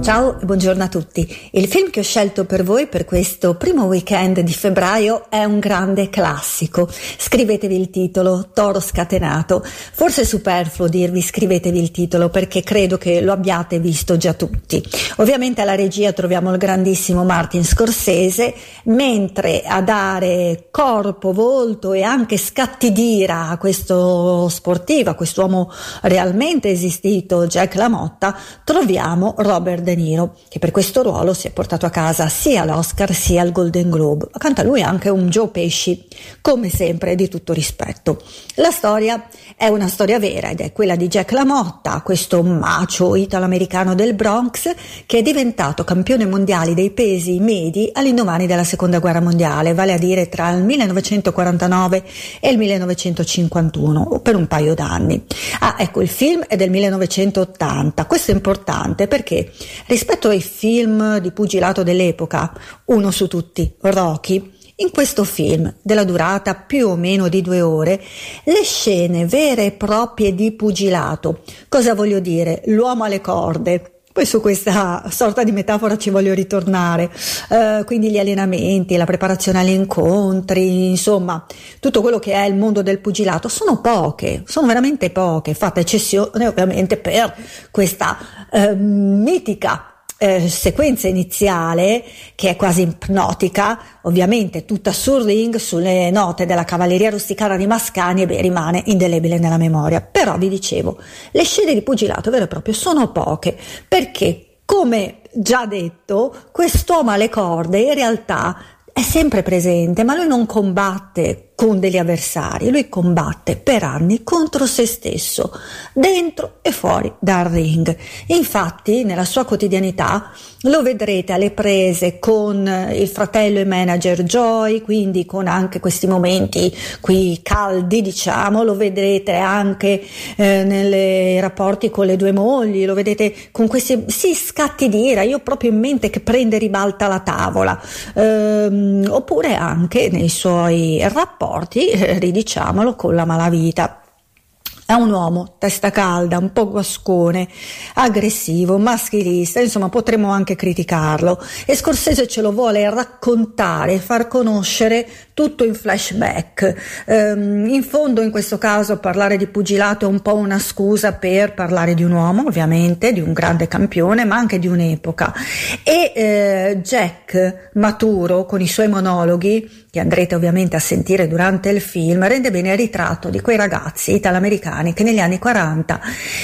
Ciao e buongiorno a tutti. Il film che ho scelto per voi per questo primo weekend di febbraio è un grande classico. Scrivetevi il titolo, Toro scatenato. Forse è superfluo dirvi scrivetevi il titolo perché credo che lo abbiate visto già tutti. Ovviamente alla regia troviamo il grandissimo Martin Scorsese, mentre a dare corpo, volto e anche scatti d'ira a questo sportivo, a quest'uomo realmente esistito, Jack LaMotta, troviamo Robert De Niro, che per questo ruolo si è portato a casa sia l'Oscar sia il Golden Globe. Accanto a lui anche un Joe Pesci, come sempre di tutto rispetto. La storia è una storia vera ed è quella di Jack LaMotta, questo macio italo-americano del Bronx che è diventato campione mondiale dei pesi medi all'indomani della seconda guerra mondiale, vale a dire tra il 1949 e il 1951, per un paio d'anni. Ah, ecco, il film è del 1980. Questo è importante perché rispetto ai film di pugilato dell'epoca, uno su tutti, Rocky, in questo film, della durata più o meno di due ore, le scene vere e proprie di pugilato. Cosa voglio dire? L'uomo alle corde, poi su questa sorta di metafora ci voglio ritornare, uh, quindi gli allenamenti, la preparazione agli incontri, insomma, tutto quello che è il mondo del pugilato sono poche, sono veramente poche, fatta eccezione ovviamente per questa uh, mitica eh, sequenza iniziale che è quasi ipnotica, ovviamente tutta sul ring, sulle note della cavalleria rusticana di Mascani e beh, rimane indelebile nella memoria. Però vi dicevo, le scene di pugilato vero e proprio sono poche perché come già detto, quest'uomo alle corde in realtà è sempre presente, ma lui non combatte con degli avversari, lui combatte per anni contro se stesso, dentro e fuori dal ring. Infatti, nella sua quotidianità lo vedrete alle prese con il fratello e manager Joy, quindi con anche questi momenti qui caldi, diciamo, lo vedrete anche eh, nei rapporti con le due mogli, lo vedete con questi sì, scatti di ira, io proprio in mente che prende ribalta la tavola, ehm, oppure anche nei suoi rapporti rapporti, eh, ridiciamolo, con la malavita. È un uomo, testa calda, un po' guascone, aggressivo, maschilista, insomma potremmo anche criticarlo. E Scorsese ce lo vuole raccontare, far conoscere tutto in flashback. Um, in fondo in questo caso parlare di pugilato è un po' una scusa per parlare di un uomo, ovviamente, di un grande campione, ma anche di un'epoca. E eh, Jack, maturo, con i suoi monologhi, che andrete ovviamente a sentire durante il film, rende bene il ritratto di quei ragazzi italoamericani che negli anni 40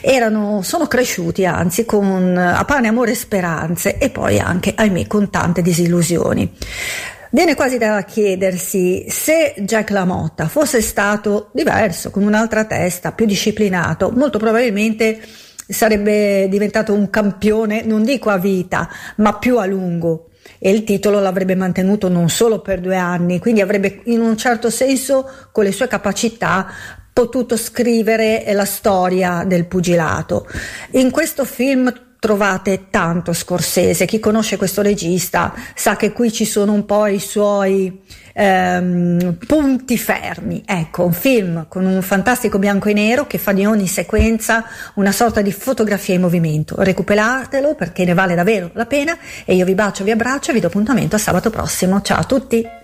erano, sono cresciuti anzi con a pane, amore e speranze e poi anche, ahimè, con tante disillusioni. Viene quasi da chiedersi se Jack LaMotta fosse stato diverso, con un'altra testa, più disciplinato, molto probabilmente sarebbe diventato un campione, non dico a vita, ma più a lungo e il titolo l'avrebbe mantenuto non solo per due anni, quindi avrebbe in un certo senso con le sue capacità potuto scrivere la storia del pugilato. In questo film trovate tanto Scorsese, chi conosce questo regista sa che qui ci sono un po' i suoi ehm, punti fermi. Ecco, un film con un fantastico bianco e nero che fa di ogni sequenza una sorta di fotografia in movimento. Recuperatelo perché ne vale davvero la pena e io vi bacio, vi abbraccio e vi do appuntamento a sabato prossimo. Ciao a tutti!